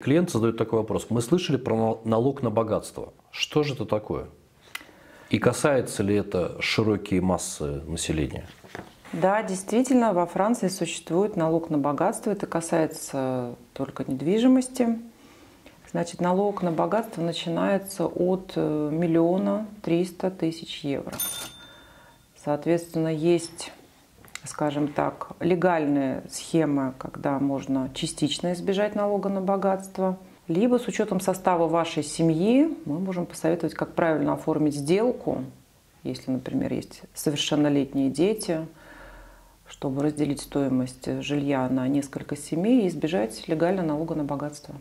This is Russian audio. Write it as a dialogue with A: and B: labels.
A: Клиент задает такой вопрос. Мы слышали про налог на богатство. Что же это такое? И касается ли это широкие массы населения?
B: Да, действительно, во Франции существует налог на богатство. Это касается только недвижимости. Значит, налог на богатство начинается от э, миллиона триста тысяч евро. Соответственно, есть скажем так, легальная схема, когда можно частично избежать налога на богатство. Либо с учетом состава вашей семьи мы можем посоветовать, как правильно оформить сделку, если, например, есть совершеннолетние дети, чтобы разделить стоимость жилья на несколько семей и избежать легально налога на богатство.